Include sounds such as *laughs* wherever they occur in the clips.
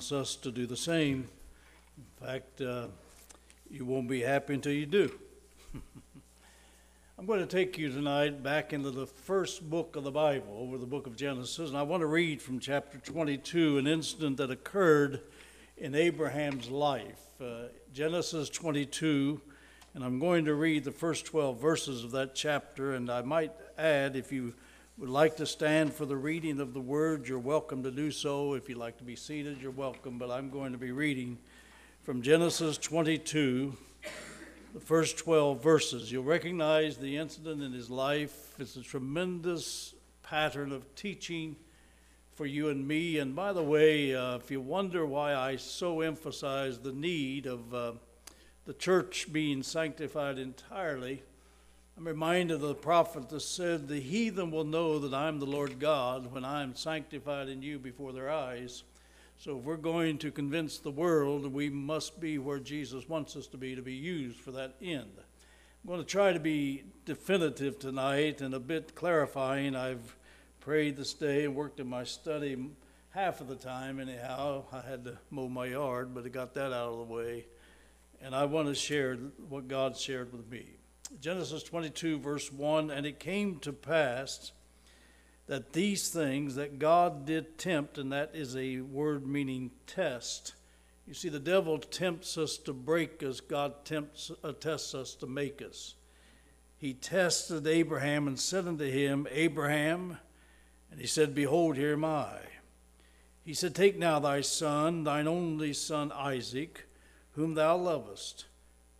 wants us to do the same. In fact, uh, you won't be happy until you do. *laughs* I'm going to take you tonight back into the first book of the Bible, over the book of Genesis, and I want to read from chapter 22 an incident that occurred in Abraham's life. Uh, Genesis 22, and I'm going to read the first 12 verses of that chapter, and I might add, if you would like to stand for the reading of the word, you're welcome to do so. If you'd like to be seated, you're welcome, but I'm going to be reading from Genesis 22 the first 12 verses. You'll recognize the incident in his life. It's a tremendous pattern of teaching for you and me. And by the way, uh, if you wonder why I so emphasize the need of uh, the church being sanctified entirely, I'm reminded of the prophet that said, The heathen will know that I'm the Lord God when I am sanctified in you before their eyes. So if we're going to convince the world, we must be where Jesus wants us to be to be used for that end. I'm going to try to be definitive tonight and a bit clarifying. I've prayed this day and worked in my study half of the time, anyhow. I had to mow my yard, but I got that out of the way. And I want to share what God shared with me. Genesis 22, verse 1 And it came to pass that these things that God did tempt, and that is a word meaning test. You see, the devil tempts us to break us, God tempts, uh, tests us to make us. He tested Abraham and said unto him, Abraham, and he said, Behold, here am I. He said, Take now thy son, thine only son Isaac, whom thou lovest,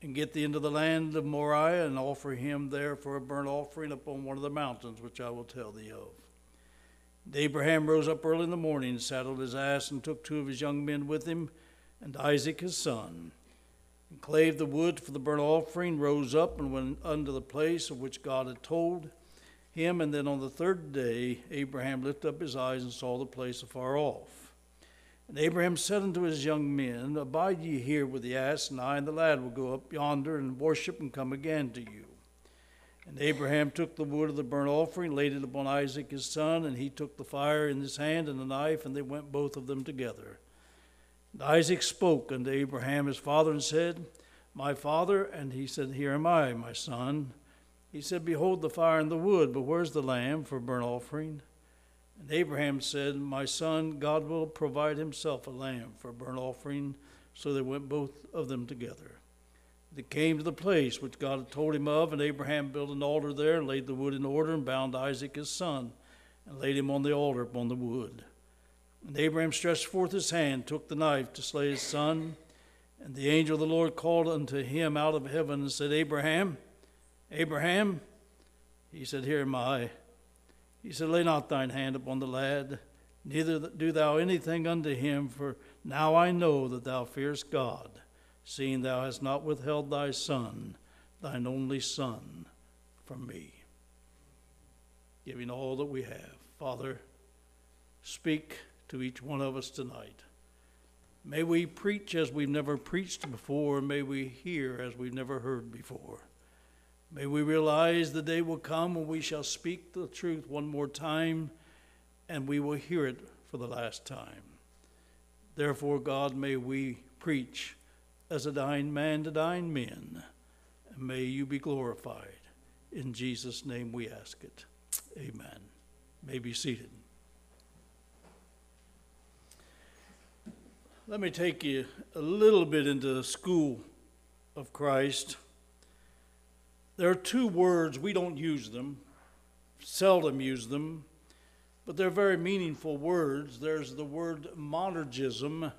and get thee into the land of Moriah, and offer him there for a burnt offering upon one of the mountains which I will tell thee of. And Abraham rose up early in the morning, saddled his ass, and took two of his young men with him, and Isaac his son, and clave the wood for the burnt offering, rose up and went unto the place of which God had told him. And then on the third day, Abraham lifted up his eyes and saw the place afar off. And Abraham said unto his young men, Abide ye here with the ass, and I and the lad will go up yonder and worship and come again to you. And Abraham took the wood of the burnt offering, laid it upon Isaac his son, and he took the fire in his hand and the knife, and they went both of them together. And Isaac spoke unto Abraham his father and said, My father. And he said, Here am I, my son. He said, Behold the fire and the wood, but where's the lamb for burnt offering? And Abraham said, My son, God will provide himself a lamb for a burnt offering. So they went both of them together. They came to the place which God had told him of, and Abraham built an altar there, and laid the wood in order, and bound Isaac his son, and laid him on the altar upon the wood. And Abraham stretched forth his hand, took the knife to slay his son. And the angel of the Lord called unto him out of heaven and said, Abraham, Abraham. He said, Here am I. He said, Lay not thine hand upon the lad, neither do thou anything unto him, for now I know that thou fearest God seeing thou hast not withheld thy son, thine only son, from me. Giving all that we have. Father, speak to each one of us tonight. May we preach as we've never preached before. And may we hear as we've never heard before. May we realize the day will come when we shall speak the truth one more time and we will hear it for the last time. Therefore, God, may we preach as a dying man to dying men. And may you be glorified. In Jesus' name we ask it. Amen. May be seated. Let me take you a little bit into the school of Christ. There are two words, we don't use them, seldom use them, but they're very meaningful words. There's the word monergism,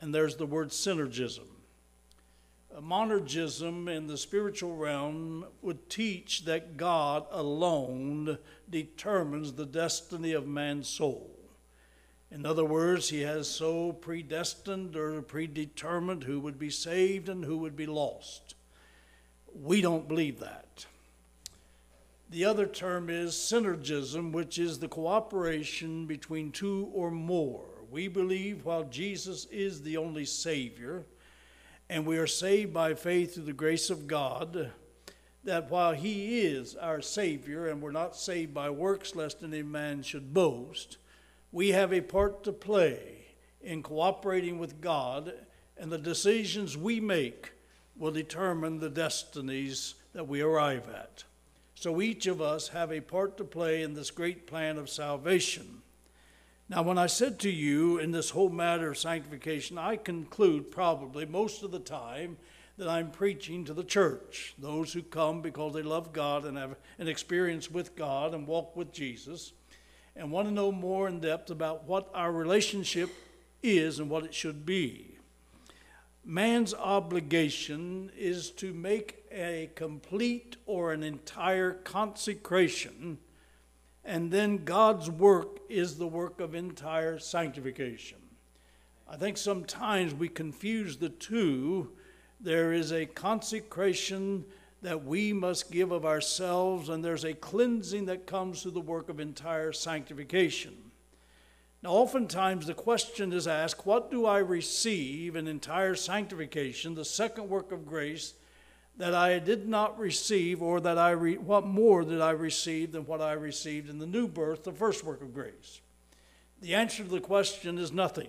and there's the word synergism uh, monergism in the spiritual realm would teach that God alone determines the destiny of man's soul. In other words, he has so predestined or predetermined who would be saved and who would be lost. We don't believe that. The other term is synergism, which is the cooperation between two or more. We believe while Jesus is the only Savior, and we are saved by faith through the grace of God, that while He is our Savior, and we're not saved by works lest any man should boast, we have a part to play in cooperating with God, and the decisions we make will determine the destinies that we arrive at. So each of us have a part to play in this great plan of salvation. Now, when I said to you in this whole matter of sanctification, I conclude probably most of the time that I'm preaching to the church, those who come because they love God and have an experience with God and walk with Jesus and want to know more in depth about what our relationship is and what it should be. Man's obligation is to make a complete or an entire consecration, and then God's work is the work of entire sanctification. I think sometimes we confuse the two. There is a consecration that we must give of ourselves, and there's a cleansing that comes through the work of entire sanctification. Now, oftentimes the question is asked, What do I receive in entire sanctification, the second work of grace, that I did not receive, or that I re- what more did I receive than what I received in the new birth, the first work of grace? The answer to the question is nothing.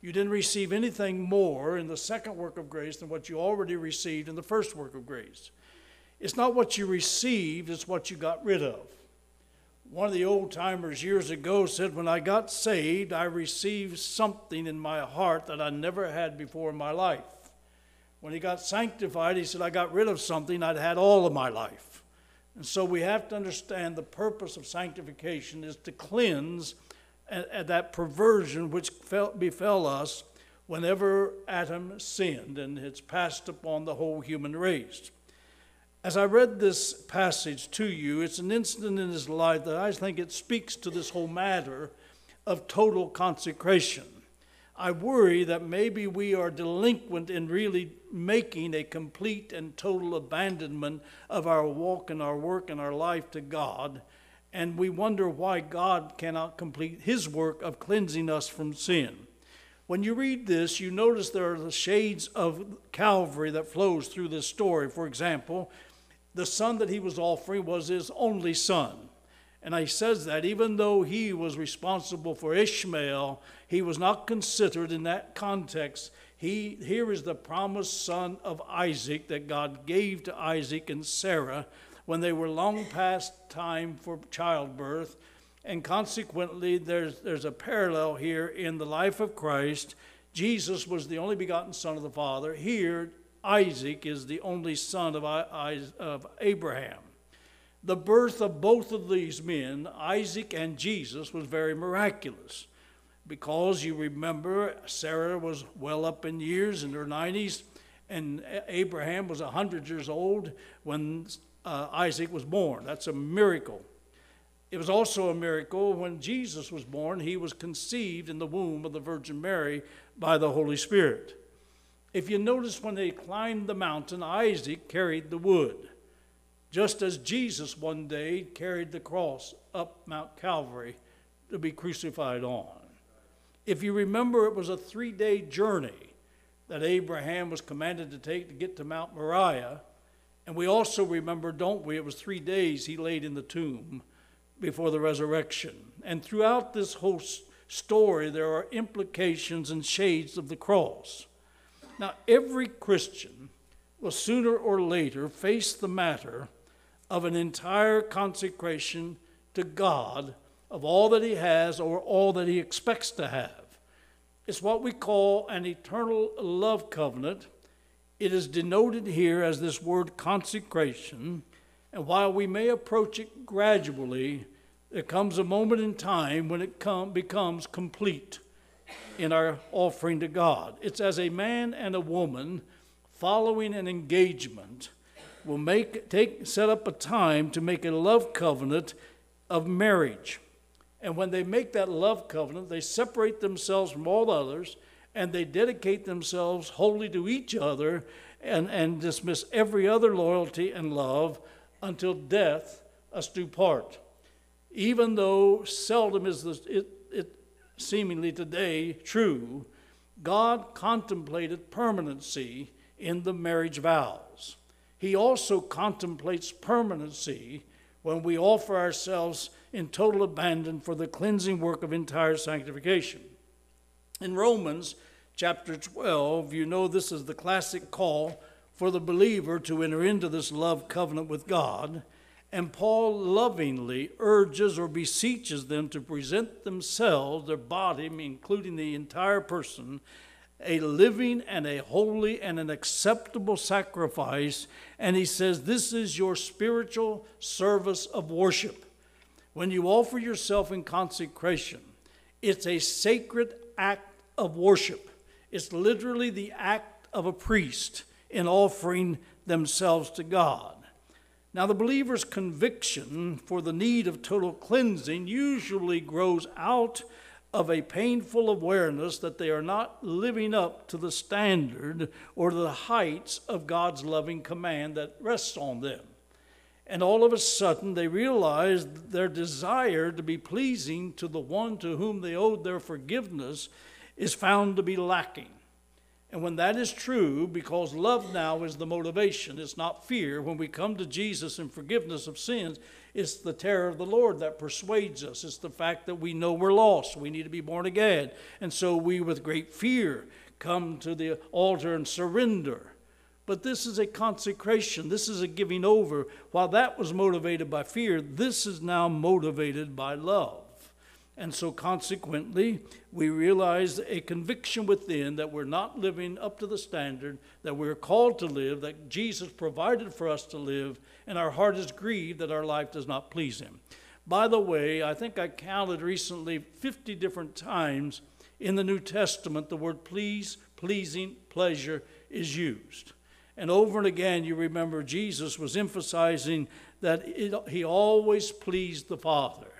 You didn't receive anything more in the second work of grace than what you already received in the first work of grace. It's not what you received, it's what you got rid of. One of the old timers years ago said, When I got saved, I received something in my heart that I never had before in my life. When he got sanctified, he said, I got rid of something I'd had all of my life. And so we have to understand the purpose of sanctification is to cleanse uh, uh, that perversion which fell, befell us whenever Adam sinned, and it's passed upon the whole human race. As I read this passage to you, it's an incident in his life that I think it speaks to this whole matter of total consecration. I worry that maybe we are delinquent in really making a complete and total abandonment of our walk and our work and our life to God, and we wonder why God cannot complete his work of cleansing us from sin. When you read this, you notice there are the shades of Calvary that flows through this story. For example, the son that he was offering was his only son. And he says that even though he was responsible for Ishmael, he was not considered in that context. He, here is the promised son of Isaac that God gave to Isaac and Sarah when they were long past time for childbirth. And consequently, there's, there's a parallel here in the life of Christ. Jesus was the only begotten Son of the Father. Here, Isaac is the only son of, Abraham. The birth of both of these men, Isaac and Jesus, was very miraculous because you remember Sarah was well up in years in her 90s, and Abraham was 100 years old when uh, Isaac was born. That's a miracle. It was also a miracle when Jesus was born, he was conceived in the womb of the Virgin Mary by the Holy Spirit. If you notice when they climbed the mountain, Isaac carried the wood, just as Jesus one day carried the cross up Mount Calvary to be crucified on. If you remember, it was a three day journey that Abraham was commanded to take to get to Mount Moriah. And we also remember, don't we, it was three days he laid in the tomb before the resurrection. And throughout this whole story, there are implications and shades of the cross. Now, every Christian will sooner or later face the matter of an entire consecration to God of all that he has or all that he expects to have. It's what we call an eternal love covenant. It is denoted here as this word consecration. And while we may approach it gradually, there comes a moment in time when it come, becomes complete in our offering to God. It's as a man and a woman following an engagement will make take set up a time to make a love covenant of marriage. And when they make that love covenant, they separate themselves from all others and they dedicate themselves wholly to each other and, and dismiss every other loyalty and love until death us do part. Even though seldom is the, it, seemingly today true, God contemplated permanency in the marriage vows. He also contemplates permanency when we offer ourselves in total abandon for the cleansing work of entire sanctification. In Romans chapter 12, you know this is the classic call for the believer to enter into this love covenant with God. And Paul lovingly urges or beseeches them to present themselves, their body, including the entire person, a living and a holy and an acceptable sacrifice. And he says, This is your spiritual service of worship. When you offer yourself in consecration, it's a sacred act of worship. It's literally the act of a priest in offering themselves to God. Now, the believer's conviction for the need of total cleansing usually grows out of a painful awareness that they are not living up to the standard or the heights of God's loving command that rests on them. And all of a sudden, they realize their desire to be pleasing to the one to whom they owed their forgiveness is found to be lacking. And when that is true, because love now is the motivation, it's not fear. When we come to Jesus in forgiveness of sins, it's the terror of the Lord that persuades us. It's the fact that we know we're lost. We need to be born again. And so we, with great fear, come to the altar and surrender. But this is a consecration. This is a giving over. While that was motivated by fear, this is now motivated by love. And so, consequently, we realize a conviction within that we're not living up to the standard that we're called to live, that Jesus provided for us to live, and our heart is grieved that our life does not please Him. By the way, I think I counted recently 50 different times in the New Testament the word please, pleasing, pleasure is used. And over and again, you remember Jesus was emphasizing that it, He always pleased the Father.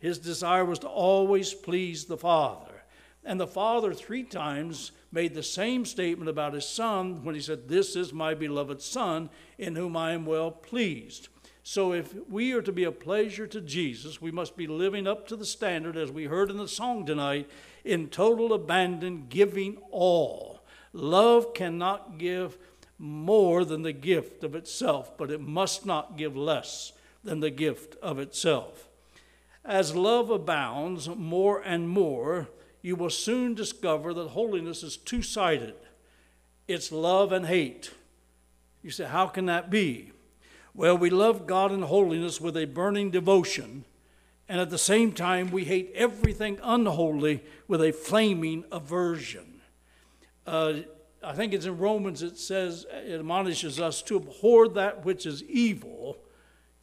His desire was to always please the Father. And the Father, three times, made the same statement about his Son when he said, This is my beloved Son, in whom I am well pleased. So, if we are to be a pleasure to Jesus, we must be living up to the standard, as we heard in the song tonight, in total abandon, giving all. Love cannot give more than the gift of itself, but it must not give less than the gift of itself. As love abounds more and more, you will soon discover that holiness is two sided it's love and hate. You say, How can that be? Well, we love God and holiness with a burning devotion, and at the same time, we hate everything unholy with a flaming aversion. Uh, I think it's in Romans, it says, it admonishes us to abhor that which is evil,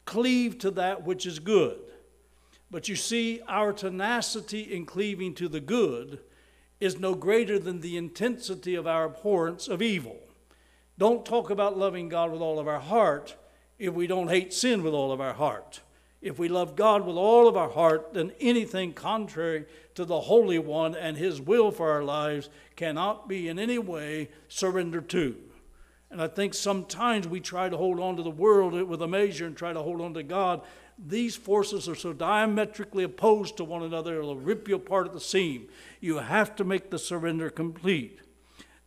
cleave to that which is good. But you see, our tenacity in cleaving to the good is no greater than the intensity of our abhorrence of evil. Don't talk about loving God with all of our heart if we don't hate sin with all of our heart. If we love God with all of our heart, then anything contrary to the Holy One and His will for our lives cannot be in any way surrendered to. And I think sometimes we try to hold on to the world with a measure and try to hold on to God these forces are so diametrically opposed to one another, it'll rip you apart at the seam. You have to make the surrender complete.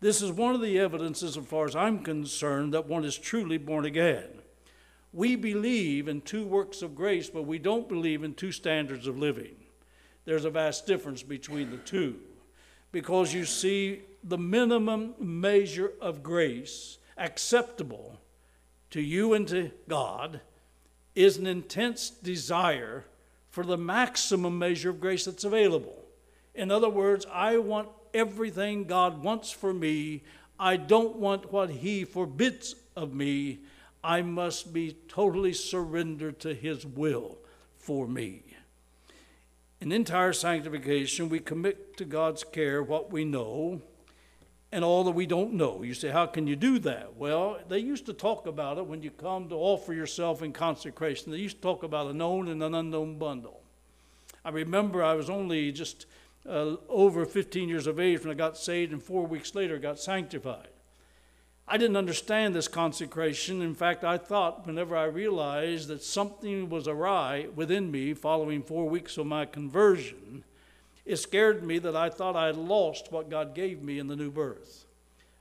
This is one of the evidences, as far as I'm concerned, that one is truly born again. We believe in two works of grace, but we don't believe in two standards of living. There's a vast difference between the two. Because you see, the minimum measure of grace acceptable to you and to God is an intense desire for the maximum measure of grace that's available. In other words, I want everything God wants for me. I don't want what He forbids of me. I must be totally surrendered to His will for me. In entire sanctification, we commit to God's care what we know and all that we don't know. You say, How can you do that? Well, they used to talk about it when you come to offer yourself in consecration. They used to talk about a known and an unknown bundle. I remember I was only just uh, over 15 years of age when I got saved, and four weeks later got sanctified. I didn't understand this consecration. In fact, I thought whenever I realized that something was awry within me following four weeks of my conversion, it scared me that I thought I had lost what God gave me in the new birth.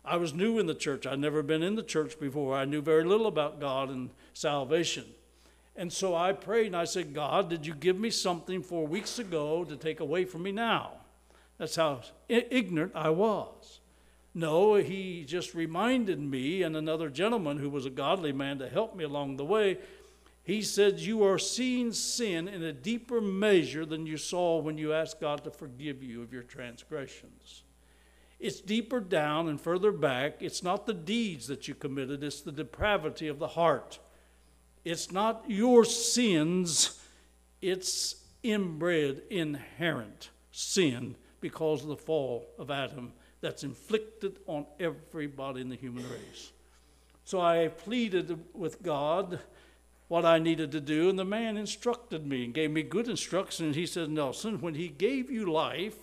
I was new in the church. I'd never been in the church before. I knew very little about God and salvation. And so I prayed and I said, God, did you give me something four weeks ago to take away from me now? That's how ignorant I was. No, he just reminded me and another gentleman who was a godly man to help me along the way. He said, You are seeing sin in a deeper measure than you saw when you asked God to forgive you of your transgressions. It's deeper down and further back. It's not the deeds that you committed, it's the depravity of the heart. It's not your sins, it's inbred, inherent sin because of the fall of Adam that's inflicted on everybody in the human race. So I pleaded with God what I needed to do, and the man instructed me and gave me good instructions. He said, Nelson, when he gave you life,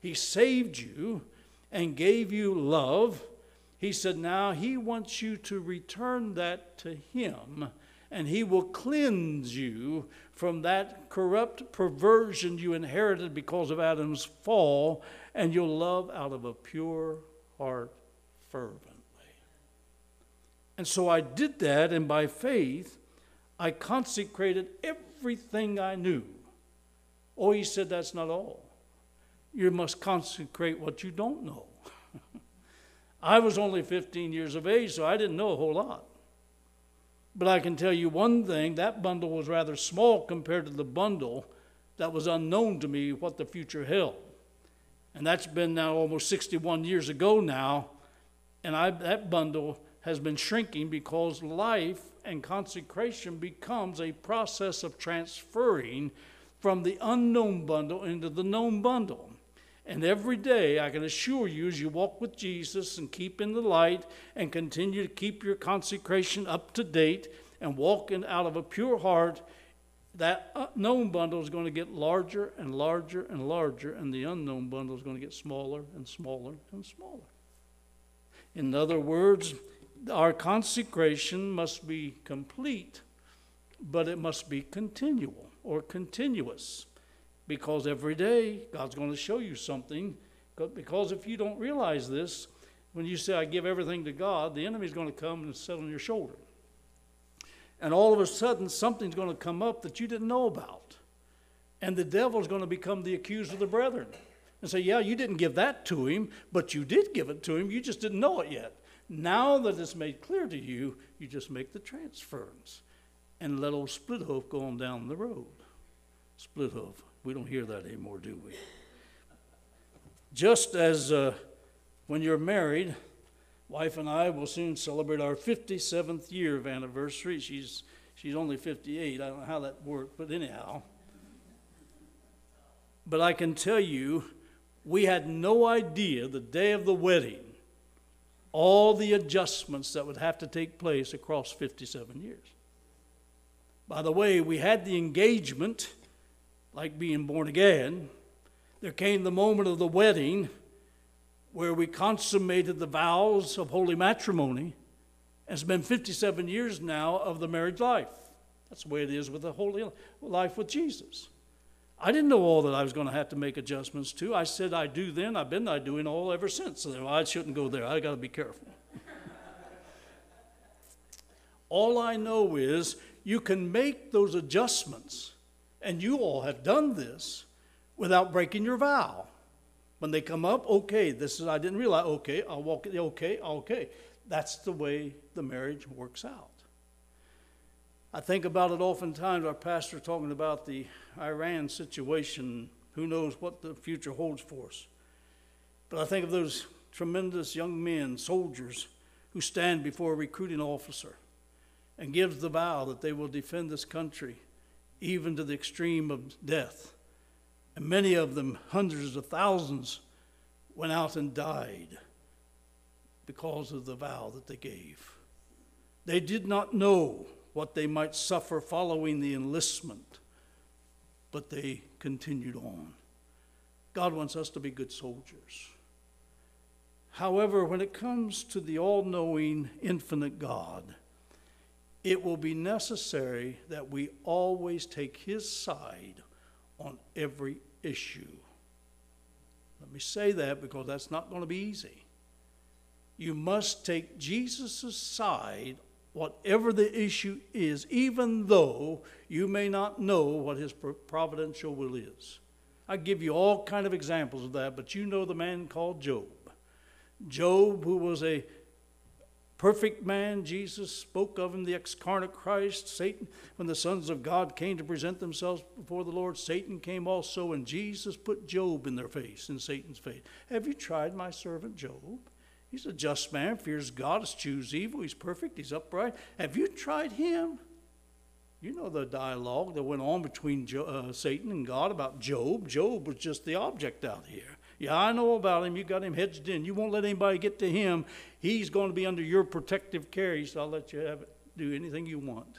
he saved you and gave you love. He said, now he wants you to return that to him, and he will cleanse you from that corrupt perversion you inherited because of Adam's fall, and you'll love out of a pure heart fervently. And so I did that, and by faith, I consecrated everything I knew. Oh, he said, that's not all. You must consecrate what you don't know. *laughs* I was only 15 years of age, so I didn't know a whole lot. But I can tell you one thing that bundle was rather small compared to the bundle that was unknown to me what the future held. And that's been now almost 61 years ago now. And I, that bundle has been shrinking because life and consecration becomes a process of transferring from the unknown bundle into the known bundle. And every day, I can assure you, as you walk with Jesus and keep in the light and continue to keep your consecration up to date and walking out of a pure heart, that known bundle is going to get larger and larger and larger, and the unknown bundle is going to get smaller and smaller and smaller. In other words, our consecration must be complete, but it must be continual or continuous because every day God's going to show you something. Because if you don't realize this, when you say, I give everything to God, the enemy's going to come and sit on your shoulder. And all of a sudden, something's going to come up that you didn't know about. And the devil's going to become the accuser of the brethren and say, Yeah, you didn't give that to him, but you did give it to him. You just didn't know it yet. Now that it's made clear to you, you just make the transference and let old split hoof go on down the road. Split hoof. We don't hear that anymore, do we? Just as uh, when you're married, wife and I will soon celebrate our 57th year of anniversary. She's, she's only 58. I don't know how that worked, but anyhow. But I can tell you, we had no idea the day of the wedding all the adjustments that would have to take place across 57 years. By the way, we had the engagement like being born again, there came the moment of the wedding where we consummated the vows of holy matrimony. It's been 57 years now of the marriage life. That's the way it is with the holy life with Jesus. I didn't know all that I was going to have to make adjustments to. I said I do then. I've been I doing all ever since. So I shouldn't go there. I got to be careful. *laughs* all I know is you can make those adjustments and you all have done this without breaking your vow. When they come up, okay, this is, I didn't realize, okay, I'll walk okay, okay. That's the way the marriage works out. I think about it oftentimes, our pastor talking about the Iran situation. Who knows what the future holds for us? But I think of those tremendous young men, soldiers, who stand before a recruiting officer and gives the vow that they will defend this country even to the extreme of death. And many of them, hundreds of thousands, went out and died because of the vow that they gave. They did not know what they might suffer following the enlistment, but they continued on. God wants us to be good soldiers. However, when it comes to the all knowing, infinite God, it will be necessary that we always take his side on every issue. Let me say that because that's not going to be easy. You must take Jesus' side, whatever the issue is, even though you may not know what his providential will is. I give you all kind of examples of that, but you know the man called Job. Job, who was a perfect man, Jesus spoke of him, the excarnate Christ. Satan, when the sons of God came to present themselves before the Lord, Satan came also, and Jesus put Job in their face, in Satan's face. Have you tried my servant Job? He's a just man, fears God, eschews evil, he's perfect, he's upright. Have you tried him? You know the dialogue that went on between jo- uh, Satan and God about Job. Job was just the object out here. Yeah, I know about him. You got him hedged in. You won't let anybody get to him. He's going to be under your protective care. He said, I'll let you have it. Do anything you want.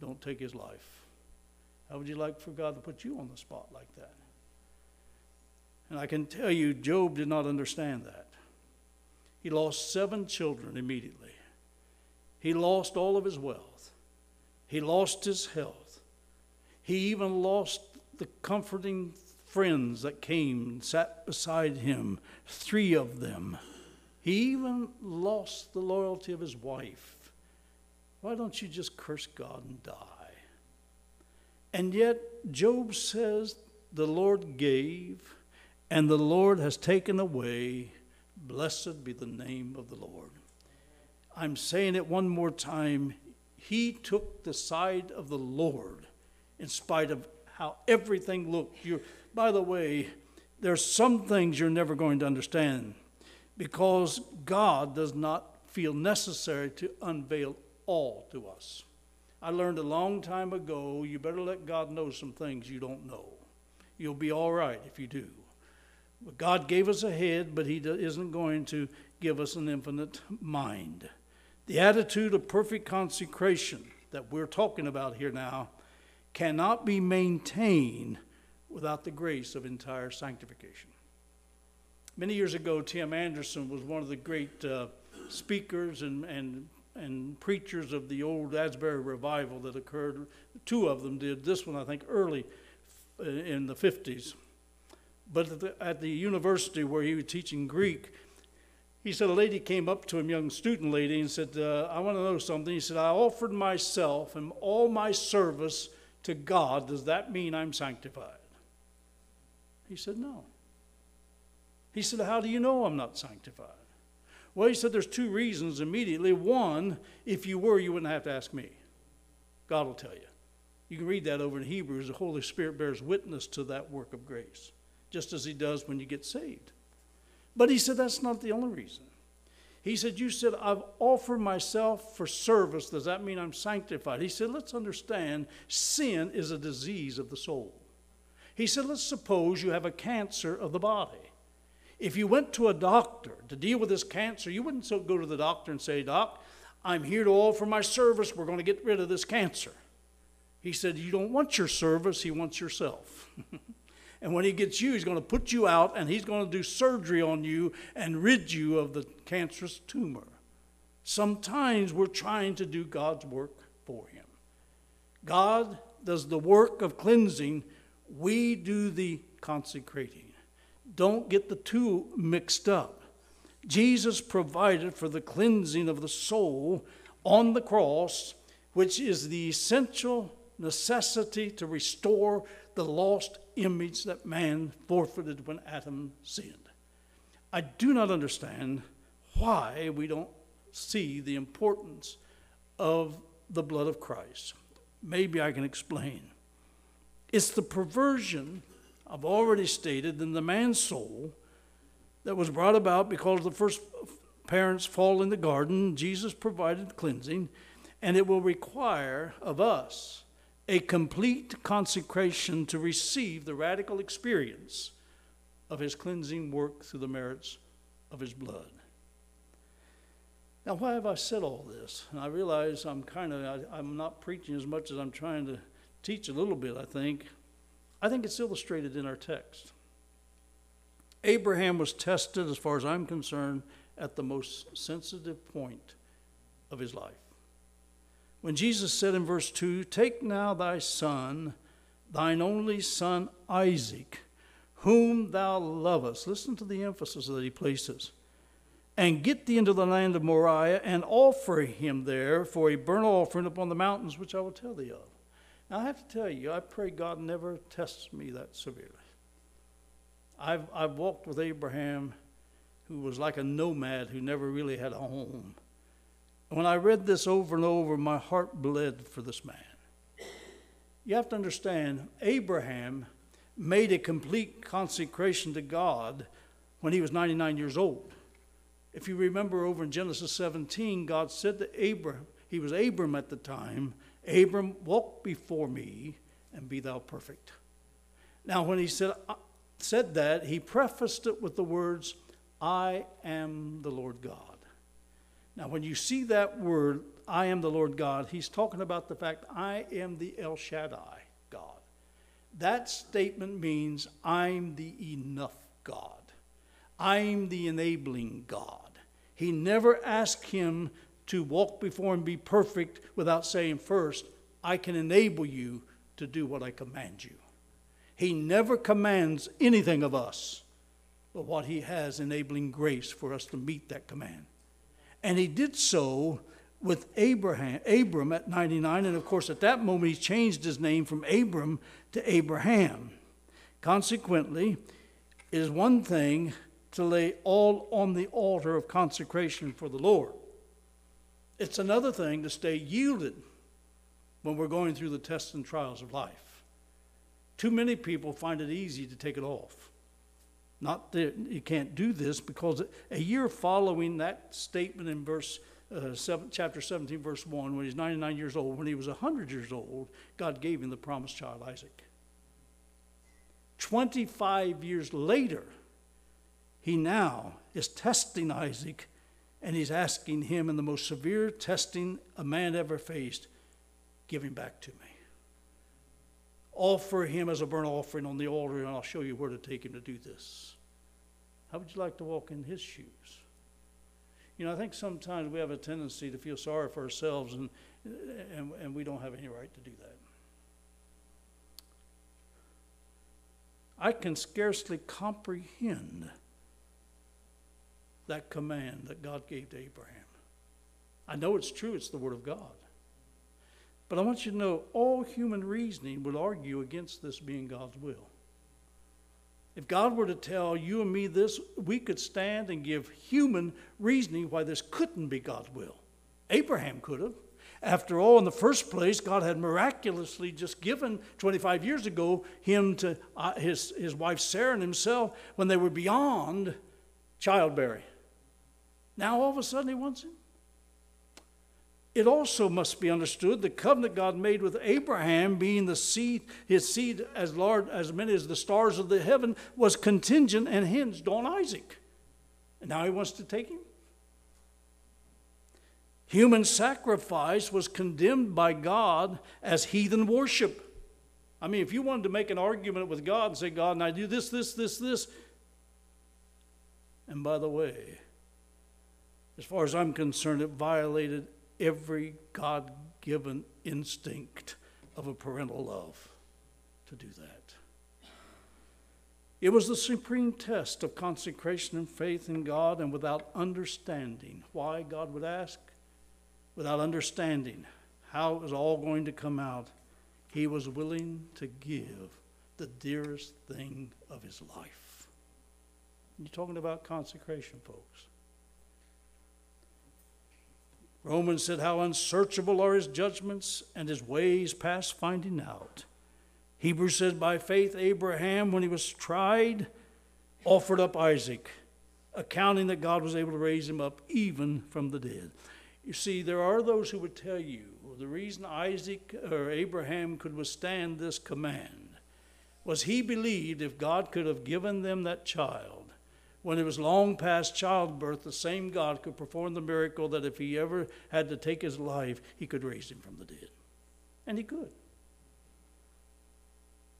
Don't take his life. How would you like for God to put you on the spot like that? And I can tell you, Job did not understand that. He lost seven children immediately. He lost all of his wealth. He lost his health. He even lost the comforting friends that came and sat beside him, three of them. He even lost the loyalty of his wife. Why don't you just curse God and die? And yet, Job says, The Lord gave, and the Lord has taken away. Blessed be the name of the Lord. I'm saying it one more time. He took the side of the Lord in spite of how everything looked. you by the way, there's some things you're never going to understand because God does not feel necessary to unveil all to us. I learned a long time ago you better let God know some things you don't know. You'll be all right if you do. God gave us a head, but He isn't going to give us an infinite mind. The attitude of perfect consecration that we're talking about here now cannot be maintained without the grace of entire sanctification. Many years ago, Tim Anderson was one of the great uh, speakers and, and, and preachers of the old Asbury revival that occurred. Two of them did. This one, I think, early uh, in the 50s. But at the, at the university where he was teaching Greek, he said a lady came up to him, young student lady, and said, uh, I want to know something. He said, I offered myself and all my service to God. Does that mean I'm sanctified? He said, No. He said, How do you know I'm not sanctified? Well, he said, There's two reasons immediately. One, if you were, you wouldn't have to ask me. God will tell you. You can read that over in Hebrews. The Holy Spirit bears witness to that work of grace, just as He does when you get saved. But he said that's not the only reason. He said, You said, I've offered myself for service. Does that mean I'm sanctified? He said, Let's understand sin is a disease of the soul. He said, Let's suppose you have a cancer of the body. If you went to a doctor to deal with this cancer, you wouldn't so go to the doctor and say, Doc, I'm here to offer my service. We're going to get rid of this cancer. He said, You don't want your service, he wants yourself. *laughs* And when he gets you, he's going to put you out and he's going to do surgery on you and rid you of the cancerous tumor. Sometimes we're trying to do God's work for him. God does the work of cleansing, we do the consecrating. Don't get the two mixed up. Jesus provided for the cleansing of the soul on the cross, which is the essential necessity to restore the lost image that man forfeited when Adam sinned. I do not understand why we don't see the importance of the blood of Christ. Maybe I can explain. It's the perversion I've already stated in the man's soul that was brought about because the first parents fall in the garden. Jesus provided cleansing, and it will require of us a complete consecration to receive the radical experience of his cleansing work through the merits of his blood. Now, why have I said all this? And I realize I'm kind of, I'm not preaching as much as I'm trying to teach a little bit, I think. I think it's illustrated in our text. Abraham was tested, as far as I'm concerned, at the most sensitive point of his life. When Jesus said in verse 2, Take now thy son, thine only son Isaac, whom thou lovest. Listen to the emphasis that he places. And get thee into the land of Moriah and offer him there for a burnt offering upon the mountains which I will tell thee of. Now I have to tell you, I pray God never tests me that severely. I've, I've walked with Abraham, who was like a nomad who never really had a home. When I read this over and over, my heart bled for this man. You have to understand, Abraham made a complete consecration to God when he was 99 years old. If you remember over in Genesis 17, God said to Abraham, he was Abram at the time, Abram, walk before me and be thou perfect. Now, when he said, uh, said that, he prefaced it with the words, I am the Lord God. Now, when you see that word, I am the Lord God, he's talking about the fact, I am the El Shaddai God. That statement means, I'm the enough God. I'm the enabling God. He never asked him to walk before and be perfect without saying first, I can enable you to do what I command you. He never commands anything of us but what he has enabling grace for us to meet that command. And he did so with Abraham, Abram at 99, and of course at that moment he changed his name from Abram to Abraham. Consequently, it is one thing to lay all on the altar of consecration for the Lord. It's another thing to stay yielded when we're going through the tests and trials of life. Too many people find it easy to take it off. Not that you can't do this, because a year following that statement in verse uh, seven, chapter 17, verse 1, when he's 99 years old, when he was 100 years old, God gave him the promised child, Isaac. 25 years later, he now is testing Isaac and he's asking him in the most severe testing a man ever faced give him back to me. Offer him as a burnt offering on the altar, and I'll show you where to take him to do this. How would you like to walk in his shoes? You know, I think sometimes we have a tendency to feel sorry for ourselves, and, and, and we don't have any right to do that. I can scarcely comprehend that command that God gave to Abraham. I know it's true, it's the Word of God. But I want you to know all human reasoning would argue against this being God's will. If God were to tell you and me this, we could stand and give human reasoning why this couldn't be God's will. Abraham could have. After all, in the first place, God had miraculously just given 25 years ago him to uh, his, his wife Sarah and himself when they were beyond childbearing. Now all of a sudden he wants him. It also must be understood the covenant God made with Abraham, being the seed, his seed as large as many as the stars of the heaven, was contingent and hinged on Isaac. And now he wants to take him. Human sacrifice was condemned by God as heathen worship. I mean, if you wanted to make an argument with God and say, God, and I do this, this, this, this. And by the way, as far as I'm concerned, it violated every God given instinct of a parental love to do that. It was the supreme test of consecration and faith in God, and without understanding why God would ask, without understanding how it was all going to come out, he was willing to give the dearest thing of his life. You're talking about consecration, folks. Romans said, How unsearchable are his judgments and his ways past finding out. Hebrews said, By faith, Abraham, when he was tried, offered up Isaac, accounting that God was able to raise him up even from the dead. You see, there are those who would tell you the reason Isaac or Abraham could withstand this command was he believed if God could have given them that child, when it was long past childbirth, the same God could perform the miracle that if he ever had to take his life, he could raise him from the dead. And he could.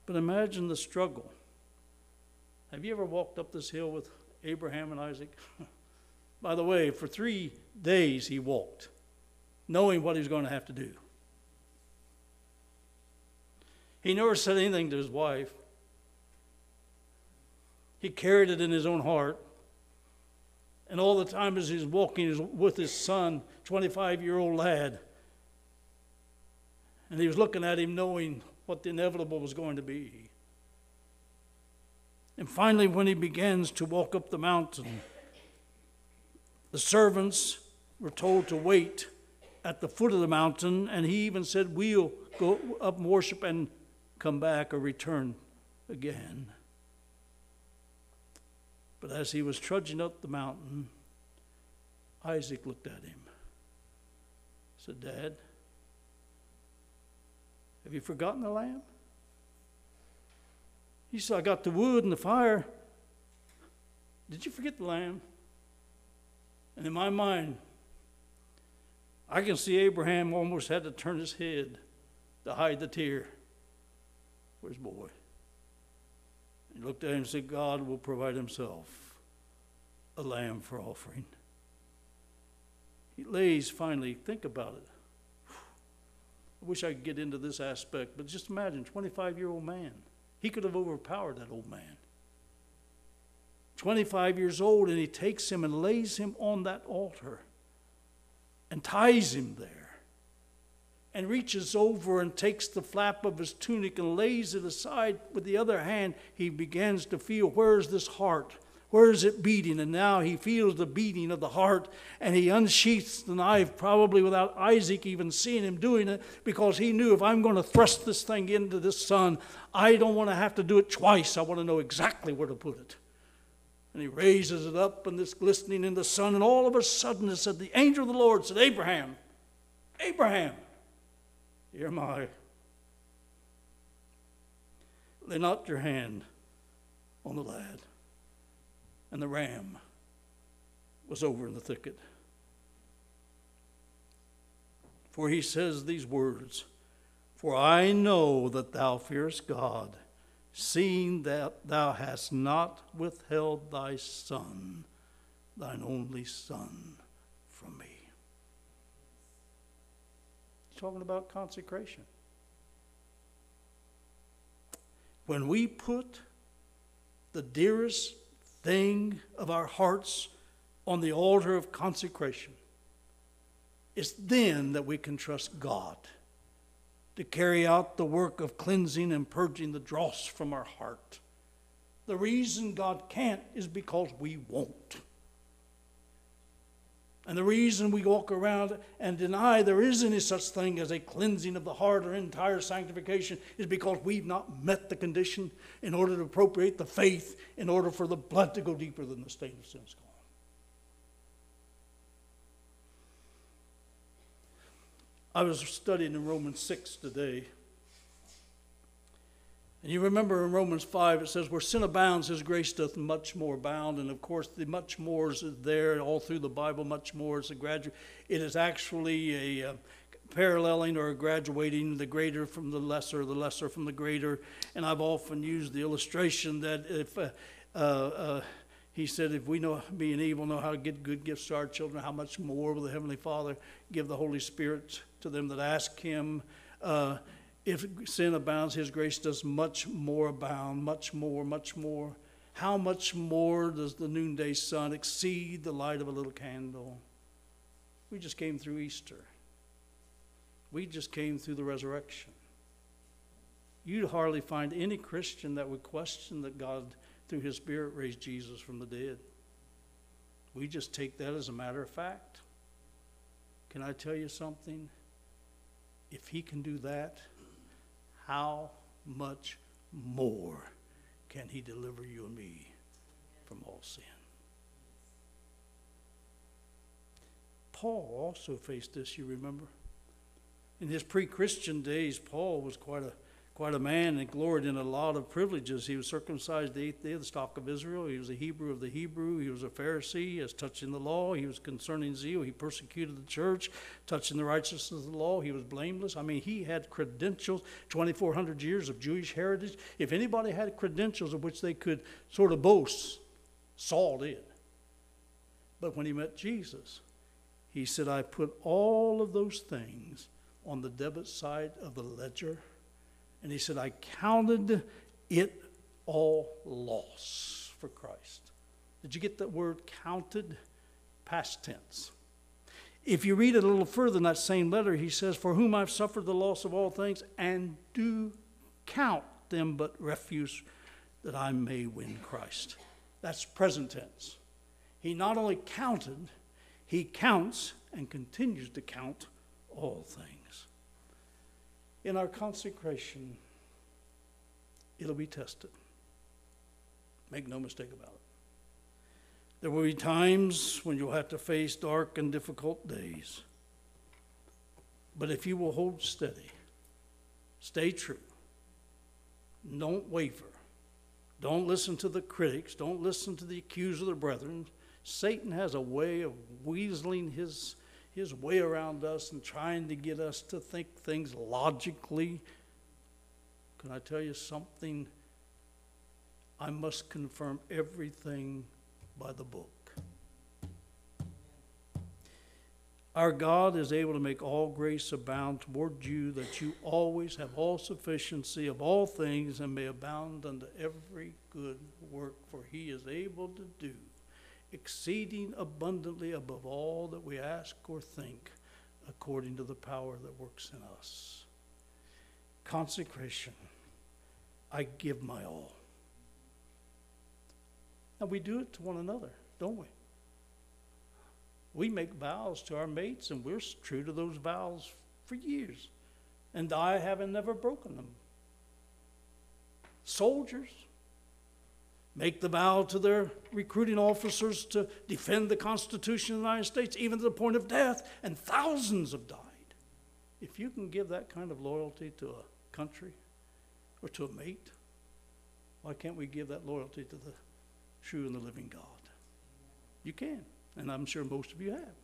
But imagine the struggle. Have you ever walked up this hill with Abraham and Isaac? *laughs* By the way, for three days he walked, knowing what he was going to have to do. He never said anything to his wife. He carried it in his own heart. And all the time as he's walking with his son, 25 year old lad, and he was looking at him knowing what the inevitable was going to be. And finally, when he begins to walk up the mountain, the servants were told to wait at the foot of the mountain, and he even said, We'll go up and worship and come back or return again. But as he was trudging up the mountain, Isaac looked at him. Said, Dad, have you forgotten the lamb? He said, I got the wood and the fire. Did you forget the lamb? And in my mind, I can see Abraham almost had to turn his head to hide the tear his boy. He looked at him and said, God will provide himself a lamb for offering. He lays finally, think about it. I wish I could get into this aspect, but just imagine 25 year old man. He could have overpowered that old man. 25 years old, and he takes him and lays him on that altar and ties him there and reaches over and takes the flap of his tunic and lays it aside with the other hand. He begins to feel where's this heart? Where is it beating? And now he feels the beating of the heart and he unsheaths the knife, probably without Isaac even seeing him doing it, because he knew if I'm going to thrust this thing into this son, I don't want to have to do it twice. I want to know exactly where to put it. And he raises it up, and it's glistening in the sun. And all of a sudden, it said, The angel of the Lord said, Abraham, Abraham, am I. Lay not your hand on the lad and the ram was over in the thicket. For he says these words For I know that thou fearest God, seeing that thou hast not withheld thy son, thine only son, from me. He's talking about consecration. When we put the dearest thing of our hearts on the altar of consecration. It's then that we can trust God to carry out the work of cleansing and purging the dross from our heart. The reason God can't is because we won't. And the reason we walk around and deny there is any such thing as a cleansing of the heart or entire sanctification is because we've not met the condition in order to appropriate the faith in order for the blood to go deeper than the stain of sin's gone. I was studying in Romans 6 today. And you remember in Romans 5, it says, Where sin abounds, his grace doth much more abound. And of course, the much more is there all through the Bible, much more is a graduate. It is actually a uh, paralleling or graduating the greater from the lesser, the lesser from the greater. And I've often used the illustration that if uh, uh, uh he said, If we know being evil, know how to get good gifts to our children, how much more will the Heavenly Father give the Holy Spirit to them that ask Him? Uh, if sin abounds, his grace does much more abound, much more, much more. How much more does the noonday sun exceed the light of a little candle? We just came through Easter. We just came through the resurrection. You'd hardly find any Christian that would question that God, through his Spirit, raised Jesus from the dead. We just take that as a matter of fact. Can I tell you something? If he can do that, how much more can he deliver you and me from all sin? Paul also faced this, you remember? In his pre Christian days, Paul was quite a quite a man and gloried in a lot of privileges. He was circumcised the eighth day of the stock of Israel. He was a Hebrew of the Hebrew. He was a Pharisee as touching the law. He was concerning zeal. He persecuted the church, touching the righteousness of the law. He was blameless. I mean, he had credentials, 2,400 years of Jewish heritage. If anybody had credentials of which they could sort of boast, Saul did. But when he met Jesus, he said, I put all of those things on the debit side of the ledger and he said, I counted it all loss for Christ. Did you get that word counted? Past tense. If you read it a little further in that same letter, he says, For whom I've suffered the loss of all things, and do count them but refuse that I may win Christ. That's present tense. He not only counted, he counts and continues to count all things. In our consecration, it'll be tested. Make no mistake about it. There will be times when you'll have to face dark and difficult days. But if you will hold steady, stay true, don't waver, don't listen to the critics, don't listen to the accuser of the brethren. Satan has a way of weaseling his, his way around us and trying to get us to think things logically. Can I tell you something? I must confirm everything by the book. Our God is able to make all grace abound toward you, that you always have all sufficiency of all things and may abound unto every good work, for he is able to do exceeding abundantly above all that we ask or think, according to the power that works in us. Consecration. I give my all. Now, we do it to one another, don't we? We make vows to our mates, and we're true to those vows for years. And I haven't never broken them. Soldiers make the vow to their recruiting officers to defend the Constitution of the United States, even to the point of death, and thousands have died. If you can give that kind of loyalty to a country or to a mate, why can't we give that loyalty to the true and the living God? You can and I'm sure most of you have.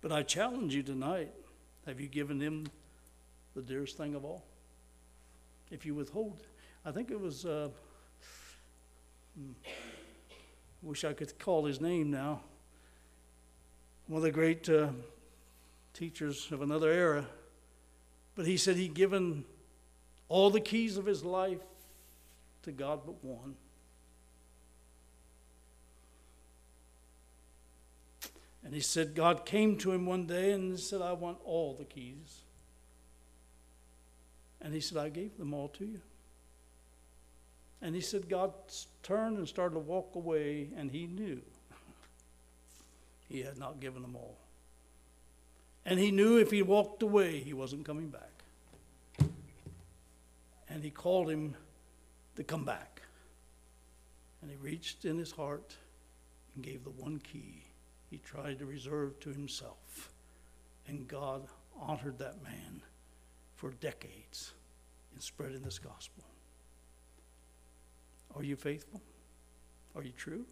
But I challenge you tonight have you given him the dearest thing of all? If you withhold, I think it was, uh, wish I could call his name now, one of the great uh, teachers of another era, but he said he'd given all the keys of his life to God but one. And he said, God came to him one day and said, I want all the keys. And he said, I gave them all to you. And he said, God turned and started to walk away, and he knew *laughs* he had not given them all. And he knew if he walked away, he wasn't coming back. And he called him to come back. And he reached in his heart and gave the one key he tried to reserve to himself. And God honored that man for decades in spreading this gospel. Are you faithful? Are you true?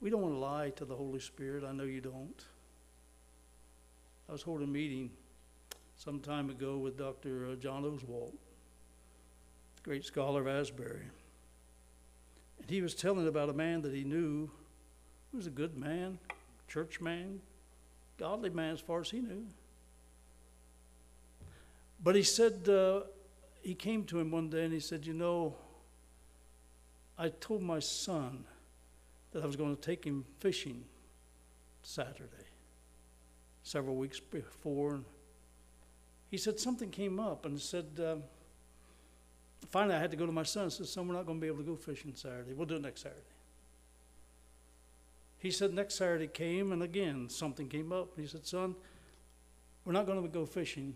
We don't want to lie to the Holy Spirit. I know you don't. I was holding a meeting some time ago with Dr. Uh, John Oswalt, great scholar of Asbury. And he was telling about a man that he knew who was a good man, church man, godly man as far as he knew. But he said, uh, he came to him one day and he said, You know, I told my son that I was going to take him fishing Saturday, several weeks before. He said something came up and said, uh, finally, I had to go to my son and said, Son, we're not going to be able to go fishing Saturday. We'll do it next Saturday. He said, Next Saturday came, and again, something came up. He said, Son, we're not going to go fishing.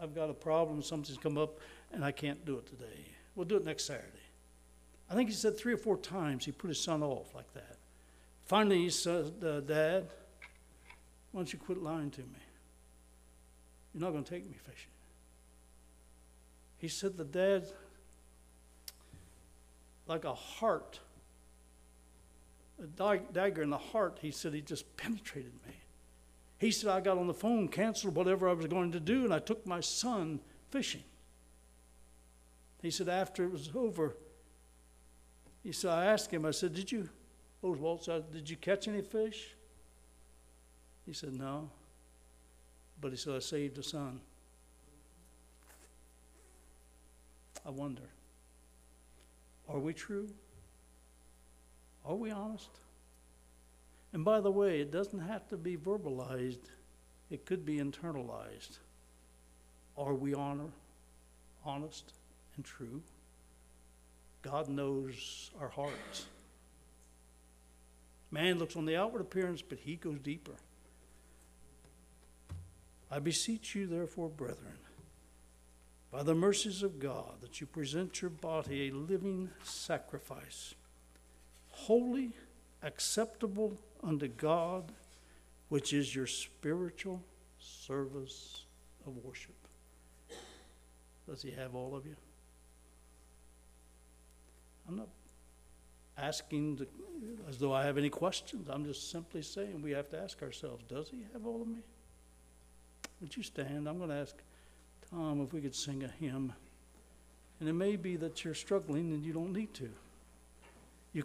I've got a problem. Something's come up, and I can't do it today. We'll do it next Saturday. I think he said three or four times he put his son off like that. Finally, he said, uh, Dad, why don't you quit lying to me? You're not going to take me fishing. He said the dad, like a heart, a dagger in the heart, he said he just penetrated me. He said I got on the phone, canceled whatever I was going to do, and I took my son fishing. He said after it was over, he said I asked him, I said, Did you oh, Oswalt said, Did you catch any fish? He said, No. But he said, I saved a son. I wonder are we true? Are we honest? And by the way, it doesn't have to be verbalized, it could be internalized. Are we honor, honest and true. God knows our hearts. Man looks on the outward appearance, but he goes deeper. I beseech you, therefore, brethren, by the mercies of God, that you present your body a living sacrifice, holy, acceptable unto God, which is your spiritual service of worship. Does he have all of you? I'm not asking as though I have any questions. I'm just simply saying we have to ask ourselves, does he have all of me? Would you stand? I'm going to ask Tom if we could sing a hymn. And it may be that you're struggling and you don't need to.